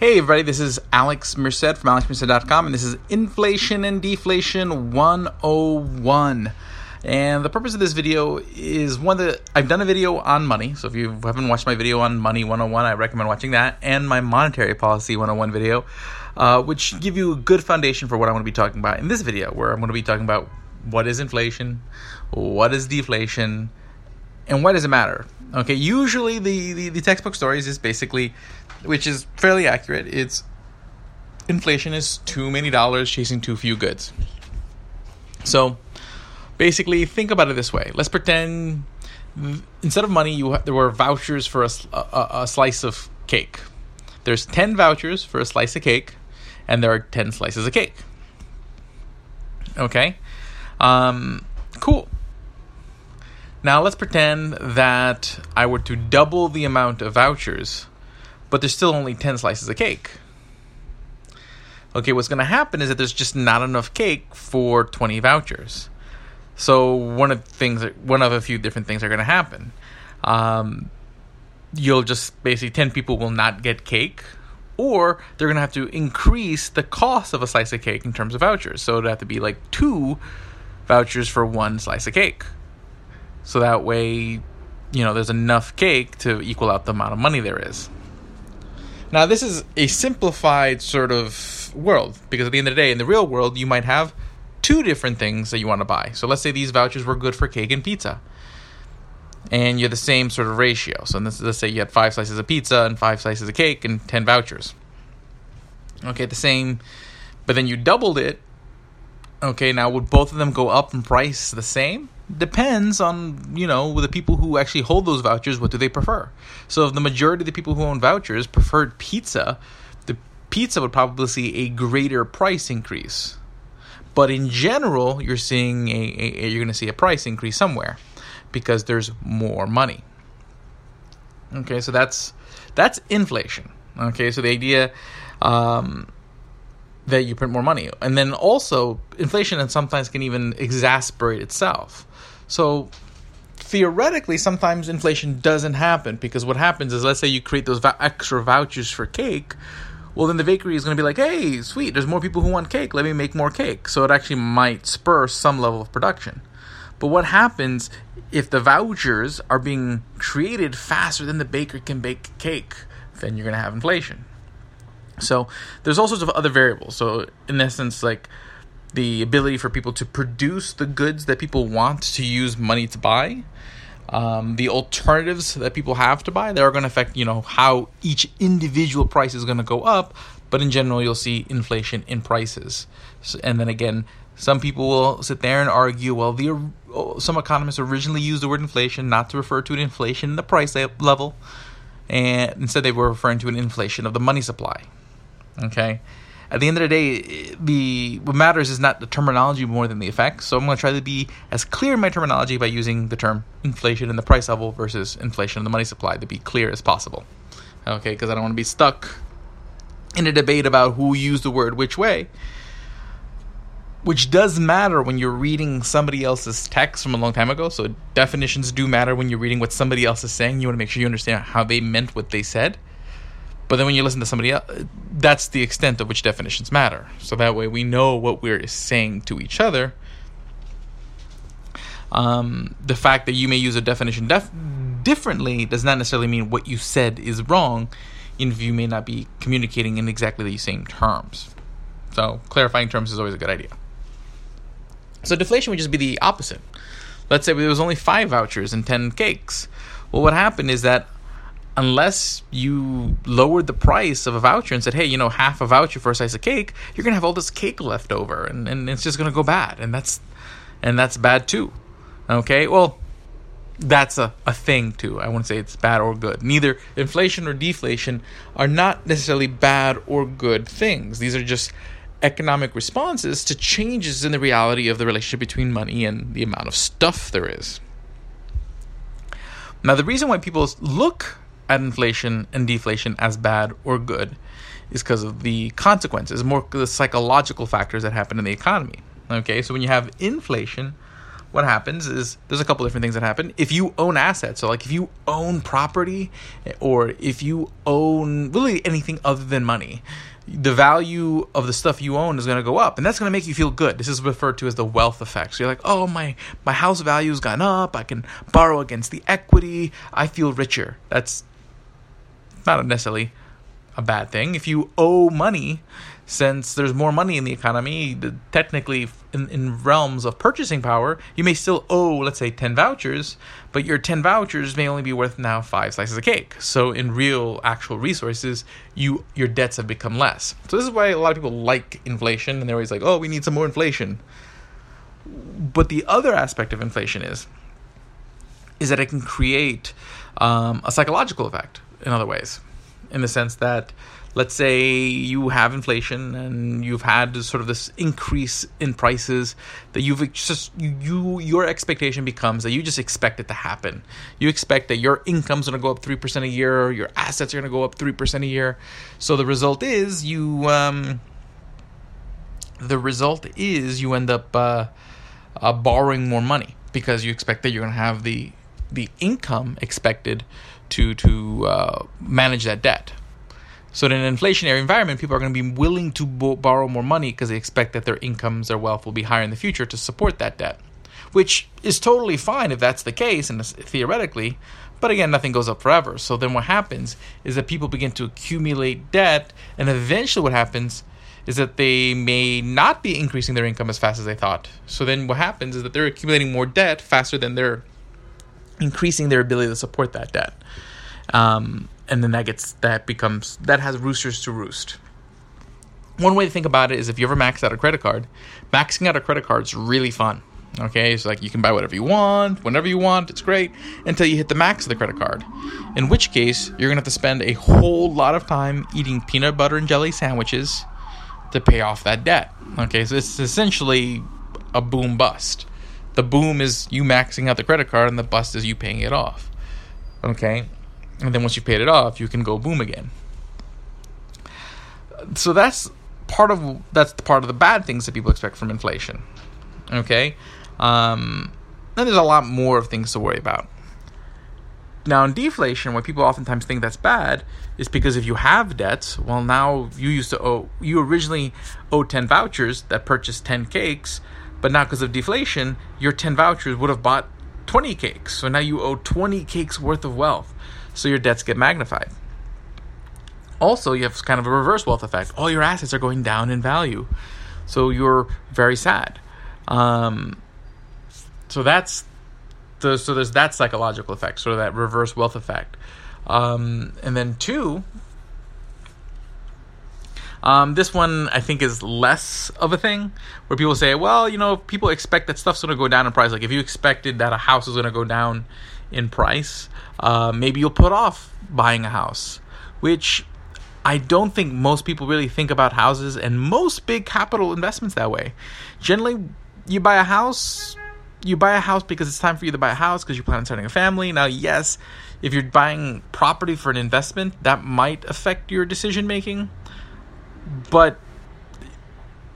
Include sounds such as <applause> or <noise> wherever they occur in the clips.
Hey everybody, this is Alex Merced from alexmerced.com and this is Inflation and Deflation 101. And the purpose of this video is one that I've done a video on money. So if you haven't watched my video on Money 101, I recommend watching that and my Monetary Policy 101 video, uh, which give you a good foundation for what I'm going to be talking about in this video, where I'm going to be talking about what is inflation, what is deflation, and why does it matter? Okay, usually the, the, the textbook stories is basically, which is fairly accurate, it's inflation is too many dollars chasing too few goods. So basically, think about it this way. Let's pretend instead of money, you there were vouchers for a, a, a slice of cake. There's 10 vouchers for a slice of cake, and there are 10 slices of cake. Okay? Um, cool. Now let's pretend that I were to double the amount of vouchers, but there's still only 10 slices of cake. Okay, what's going to happen is that there's just not enough cake for 20 vouchers. So one of the things, one of a few different things are going to happen. Um, you'll just basically 10 people will not get cake, or they're going to have to increase the cost of a slice of cake in terms of vouchers. So it'd have to be like two vouchers for one slice of cake so that way, you know, there's enough cake to equal out the amount of money there is. Now, this is a simplified sort of world because at the end of the day, in the real world, you might have two different things that you want to buy. So let's say these vouchers were good for cake and pizza. And you're the same sort of ratio. So let's say you had five slices of pizza and five slices of cake and 10 vouchers. Okay, the same, but then you doubled it. Okay, now would both of them go up in price the same? Depends on you know the people who actually hold those vouchers what do they prefer? So if the majority of the people who own vouchers preferred pizza the pizza would probably see a greater price increase. But in general you're seeing a, a, a you're going to see a price increase somewhere because there's more money. Okay so that's that's inflation. Okay so the idea um, that you print more money and then also inflation and sometimes can even exasperate itself so theoretically, sometimes inflation doesn't happen because what happens is, let's say you create those extra vouchers for cake. Well, then the bakery is going to be like, hey, sweet, there's more people who want cake. Let me make more cake. So it actually might spur some level of production. But what happens if the vouchers are being created faster than the baker can bake cake? Then you're going to have inflation. So there's all sorts of other variables. So in essence, like the ability for people to produce the goods that people want to use money to buy. Um, the alternatives that people have to buy, they are going to affect, you know, how each individual price is going to go up. But in general, you'll see inflation in prices. So, and then again, some people will sit there and argue, well, the some economists originally used the word inflation not to refer to an inflation in the price level, and instead they were referring to an inflation of the money supply. Okay, at the end of the day, the what matters is not the terminology more than the effects. So I'm going to try to be as clear in my terminology by using the term inflation in the price level versus inflation in the money supply to be clear as possible. Okay, because I don't want to be stuck in a debate about who used the word which way. Which does matter when you're reading somebody else's text from a long time ago. So definitions do matter when you're reading what somebody else is saying. You want to make sure you understand how they meant what they said. But then when you listen to somebody else, that's the extent of which definitions matter. So that way we know what we're saying to each other. Um, the fact that you may use a definition def- differently does not necessarily mean what you said is wrong, even if you may not be communicating in exactly the same terms. So clarifying terms is always a good idea. So deflation would just be the opposite. Let's say there was only five vouchers and ten cakes. Well, what happened is that unless you lowered the price of a voucher and said, hey, you know, half a voucher for a slice of cake, you're gonna have all this cake left over, and, and it's just gonna go bad, and that's and that's bad too. Okay, well, that's a, a thing too. I wouldn't say it's bad or good. Neither inflation or deflation are not necessarily bad or good things. These are just economic responses to changes in the reality of the relationship between money and the amount of stuff there is. Now, the reason why people look at inflation and deflation as bad or good is because of the consequences, more the psychological factors that happen in the economy. Okay, so when you have inflation, what happens is there's a couple different things that happen. If you own assets, so like if you own property eh, or if you own really anything other than money, the value of the stuff you own is going to go up and that's going to make you feel good. This is referred to as the wealth effect so you're like oh my my house value has gone up. I can borrow against the equity. I feel richer. That's not necessarily a bad thing if you owe money since there's more money in the economy, technically in, in realms of purchasing power, you may still owe, let's say, 10 vouchers, but your 10 vouchers may only be worth now five slices of cake. So in real, actual resources, you your debts have become less. So this is why a lot of people like inflation, and they're always like, oh, we need some more inflation. But the other aspect of inflation is, is that it can create um, a psychological effect in other ways, in the sense that let's say you have inflation and you've had sort of this increase in prices that you've just you, you your expectation becomes that you just expect it to happen. You expect that your income's going to go up 3% a year your assets are going to go up 3% a year. So the result is you um, the result is you end up uh, uh, borrowing more money because you expect that you're going to have the the income expected to to uh, manage that debt so in an inflationary environment, people are going to be willing to bo- borrow more money because they expect that their incomes, their wealth will be higher in the future to support that debt, which is totally fine if that's the case and theoretically. But again, nothing goes up forever. So then what happens is that people begin to accumulate debt, and eventually what happens is that they may not be increasing their income as fast as they thought. So then what happens is that they're accumulating more debt faster than they're increasing their ability to support that debt. Um, and then that gets that becomes that has roosters to roost. One way to think about it is if you ever max out a credit card, maxing out a credit card is really fun. Okay, it's like you can buy whatever you want, whenever you want, it's great, until you hit the max of the credit card. In which case, you're gonna have to spend a whole lot of time eating peanut butter and jelly sandwiches to pay off that debt. Okay, so it's essentially a boom bust. The boom is you maxing out the credit card, and the bust is you paying it off. Okay, and then once you've paid it off, you can go boom again. So that's part of that's the part of the bad things that people expect from inflation. Okay, um, and there's a lot more of things to worry about. Now, in deflation, what people oftentimes think that's bad is because if you have debts, well, now you used to owe, you originally owed 10 vouchers that purchased 10 cakes, but now because of deflation, your 10 vouchers would have bought 20 cakes. So now you owe 20 cakes worth of wealth so your debts get magnified. Also, you have kind of a reverse wealth effect. All your assets are going down in value, so you're very sad. Um, so that's the, so there's that psychological effect, sort of that reverse wealth effect. Um, and then two, um, this one I think is less of a thing where people say, well, you know, people expect that stuff's going to go down in price. Like if you expected that a house is going to go down in price, uh, maybe you'll put off buying a house, which I don't think most people really think about houses and most big capital investments that way. Generally, you buy a house, you buy a house because it's time for you to buy a house because you plan on starting a family. Now, yes, if you're buying property for an investment, that might affect your decision making. But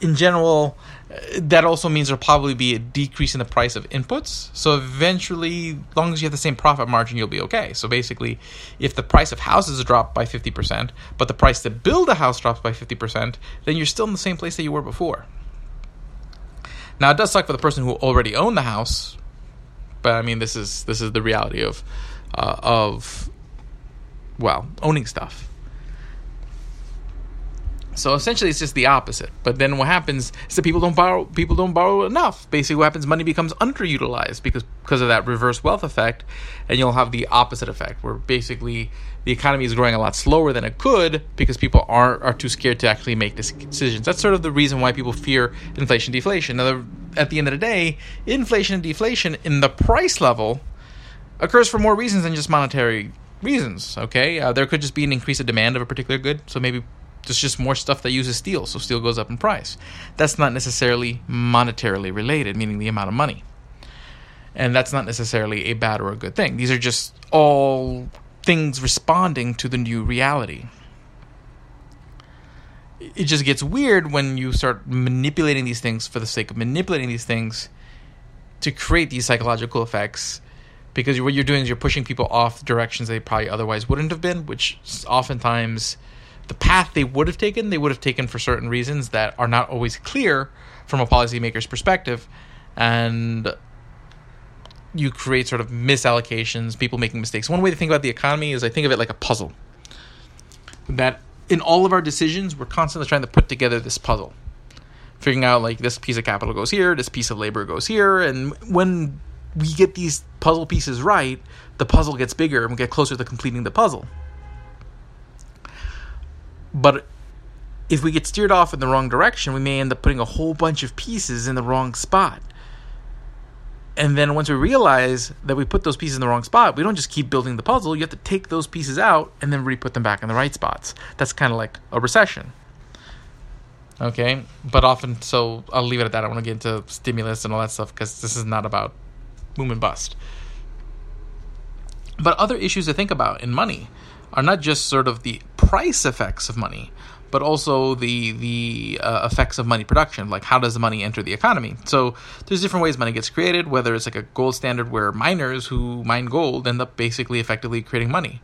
in general, that also means there'll probably be a decrease in the price of inputs. So eventually, as long as you have the same profit margin, you'll be okay. So basically, if the price of houses drop by 50%, but the price to build a house drops by 50%, then you're still in the same place that you were before. Now, it does suck for the person who already owned the house, but I mean, this is this is the reality of uh, of well, owning stuff. So essentially, it's just the opposite. But then what happens is that people don't borrow. People don't borrow enough. Basically, what happens? Money becomes underutilized because because of that reverse wealth effect, and you'll have the opposite effect, where basically the economy is growing a lot slower than it could because people are are too scared to actually make decisions. That's sort of the reason why people fear inflation, deflation. Now, at the end of the day, inflation and deflation in the price level occurs for more reasons than just monetary reasons. Okay, uh, there could just be an increase of demand of a particular good, so maybe there's just more stuff that uses steel, so steel goes up in price. That's not necessarily monetarily related, meaning the amount of money. And that's not necessarily a bad or a good thing. These are just all things responding to the new reality. It just gets weird when you start manipulating these things for the sake of manipulating these things to create these psychological effects because what you're doing is you're pushing people off directions they probably otherwise wouldn't have been, which oftentimes the path they would have taken, they would have taken for certain reasons that are not always clear from a policymaker's perspective. And you create sort of misallocations, people making mistakes. One way to think about the economy is I think of it like a puzzle. That in all of our decisions, we're constantly trying to put together this puzzle. Figuring out like this piece of capital goes here, this piece of labor goes here, and when we get these puzzle pieces right, the puzzle gets bigger and we get closer to completing the puzzle. But if we get steered off in the wrong direction, we may end up putting a whole bunch of pieces in the wrong spot. And then once we realize that we put those pieces in the wrong spot, we don't just keep building the puzzle. You have to take those pieces out and then re put them back in the right spots. That's kind of like a recession. Okay? But often, so I'll leave it at that. I want to get into stimulus and all that stuff because this is not about boom and bust. But other issues to think about in money are not just sort of the price effects of money, but also the the uh, effects of money production. Like how does the money enter the economy? So there's different ways money gets created whether it's like a gold standard where miners who mine gold end up basically effectively creating money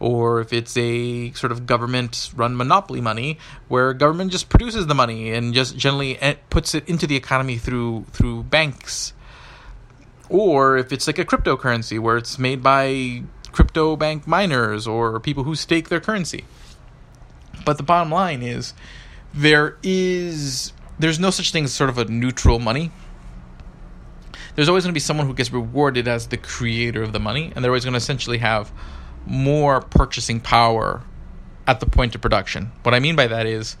or if it's a sort of government run monopoly money where government just produces the money and just generally puts it into the economy through through banks. Or if it's like a cryptocurrency where it's made by crypto bank miners or people who stake their currency but the bottom line is there is there's no such thing as sort of a neutral money. There's always going to be someone who gets rewarded as the creator of the money, and they're always going to essentially have more purchasing power at the point of production. What I mean by that is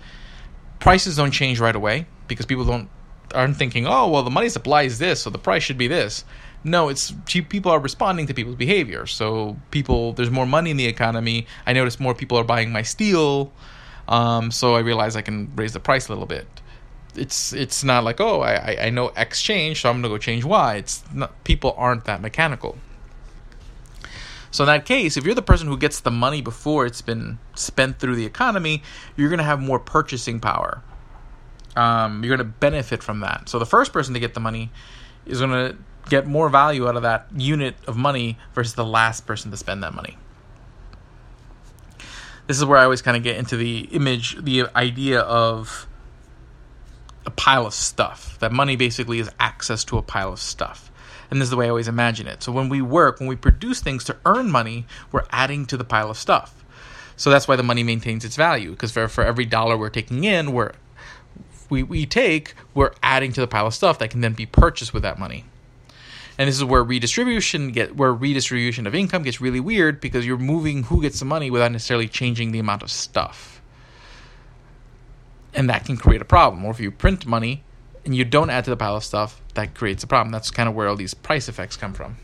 prices don't change right away because people don't aren't thinking, oh well, the money supply is this, so the price should be this. No, it's people are responding to people's behavior. So people, there's more money in the economy. I notice more people are buying my steel. Um, so I realize I can raise the price a little bit. It's it's not like oh I I know X change so I'm gonna go change Y. It's not, people aren't that mechanical. So in that case, if you're the person who gets the money before it's been spent through the economy, you're gonna have more purchasing power. Um, you're gonna benefit from that. So the first person to get the money is gonna get more value out of that unit of money versus the last person to spend that money this is where I always kind of get into the image, the idea of a pile of stuff. That money basically is access to a pile of stuff. And this is the way I always imagine it. So when we work, when we produce things to earn money, we're adding to the pile of stuff. So that's why the money maintains its value because for, for every dollar we're taking in, we're we, we take, we're adding to the pile of stuff that can then be purchased with that money and this is where redistribution get where redistribution of income gets really weird because you're moving who gets the money without necessarily changing the amount of stuff. And that can create a problem. Or if you print money and you don't add to the pile of stuff that creates a problem. That's kind of where all these price effects come from.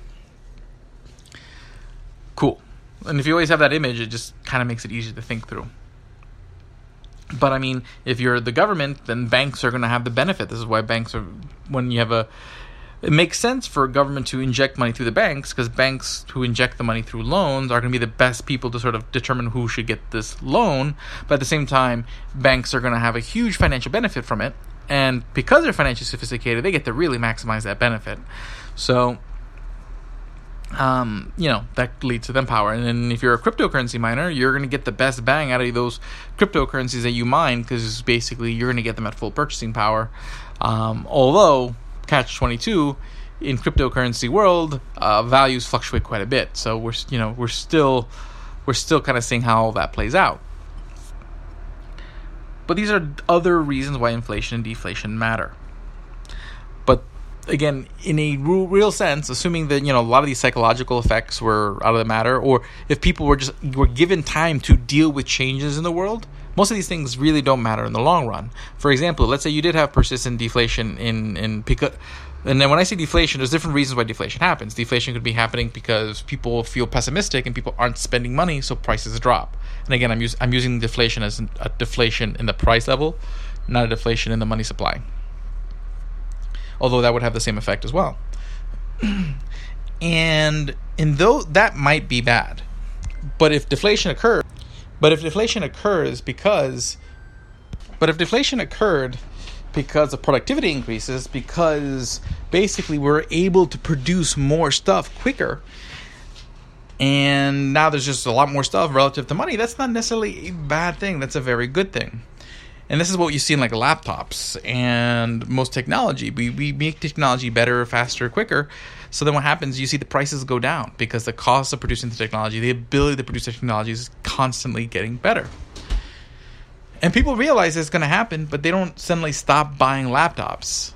Cool. And if you always have that image it just kind of makes it easier to think through. But I mean, if you're the government, then banks are going to have the benefit. This is why banks are, when you have a it makes sense for government to inject money through the banks because banks who inject the money through loans are going to be the best people to sort of determine who should get this loan. But at the same time, banks are going to have a huge financial benefit from it. And because they're financially sophisticated, they get to really maximize that benefit. So, um, you know, that leads to them power. And then if you're a cryptocurrency miner, you're going to get the best bang out of those cryptocurrencies that you mine because basically you're going to get them at full purchasing power. Um, although catch 22 in cryptocurrency world uh, values fluctuate quite a bit. So we're you know we're still we're still kind of seeing how all that plays out. But these are other reasons why inflation and deflation matter. But again in a real sense assuming that you know a lot of these psychological effects were out of the matter or if people were just were given time to deal with changes in the world most of these things really don't matter in the long run. For example, let's say you did have persistent deflation in in because and then when I say deflation, there's different reasons why deflation happens. Deflation could be happening because people feel pessimistic and people aren't spending money, so prices drop. And again, I'm, us- I'm using deflation as a deflation in the price level, not a deflation in the money supply. Although that would have the same effect as well. <clears throat> and in though that might be bad, but if deflation occurs, but if deflation occurs because, but if deflation occurred because of productivity increases, because basically we're able to produce more stuff quicker. And now there's just a lot more stuff relative to money. That's not necessarily a bad thing. That's a very good thing. And this is what you see in like laptops and most technology. We, we make technology better, faster, quicker. So then what happens? You see the prices go down because the cost of producing the technology, the ability to produce the technology is constantly getting better. And people realize it's going to happen, but they don't suddenly stop buying laptops.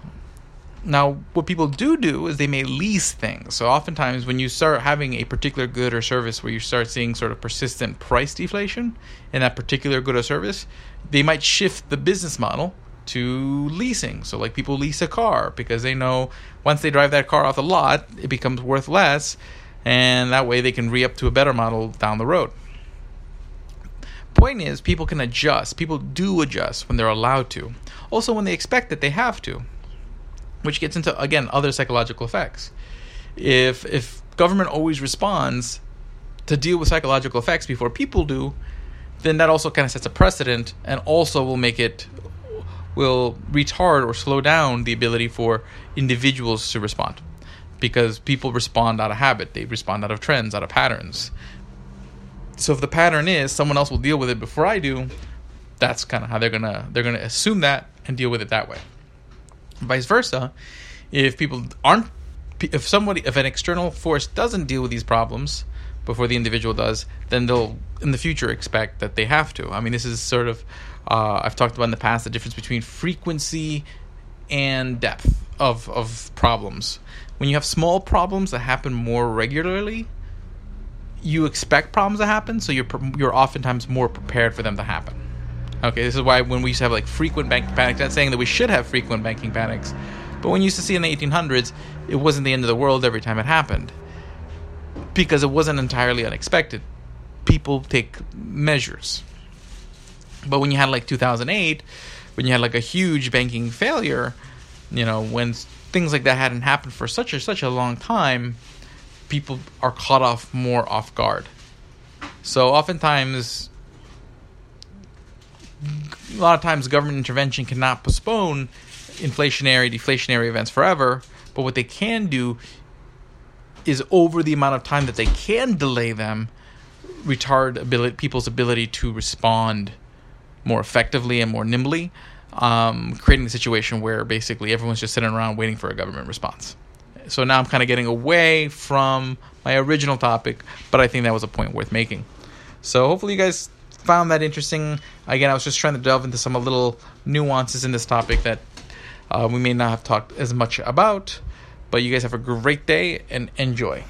Now, what people do do is they may lease things. So, oftentimes, when you start having a particular good or service where you start seeing sort of persistent price deflation in that particular good or service, they might shift the business model to leasing. So, like people lease a car because they know once they drive that car off the lot, it becomes worth less, and that way they can re up to a better model down the road. Point is, people can adjust. People do adjust when they're allowed to. Also, when they expect that they have to, which gets into again other psychological effects. If if government always responds to deal with psychological effects before people do, then that also kind of sets a precedent and also will make it will retard or slow down the ability for individuals to respond because people respond out of habit they respond out of trends out of patterns so if the pattern is someone else will deal with it before I do, that's kind of how they're gonna they're gonna assume that and deal with it that way. Vice versa, if people aren't if somebody if an external force doesn't deal with these problems before the individual does, then they'll in the future expect that they have to. I mean, this is sort of uh, I've talked about in the past the difference between frequency and depth of of problems. When you have small problems that happen more regularly, you expect problems to happen, so you're you're oftentimes more prepared for them to happen. Okay, this is why when we used to have like frequent banking panics, not saying that we should have frequent banking panics, but when you used to see in the 1800s, it wasn't the end of the world every time it happened because it wasn't entirely unexpected. People take measures. But when you had like 2008, when you had like a huge banking failure, you know, when things like that hadn't happened for such a such a long time, people are caught off more off guard. So oftentimes, a lot of times, government intervention cannot postpone inflationary, deflationary events forever. But what they can do is over the amount of time that they can delay them, retard ability, people's ability to respond more effectively and more nimbly, um, creating a situation where basically everyone's just sitting around waiting for a government response so now I'm kind of getting away from my original topic, but I think that was a point worth making. So hopefully you guys found that interesting. Again, I was just trying to delve into some little nuances in this topic that uh, we may not have talked as much about. But you guys have a great day and enjoy.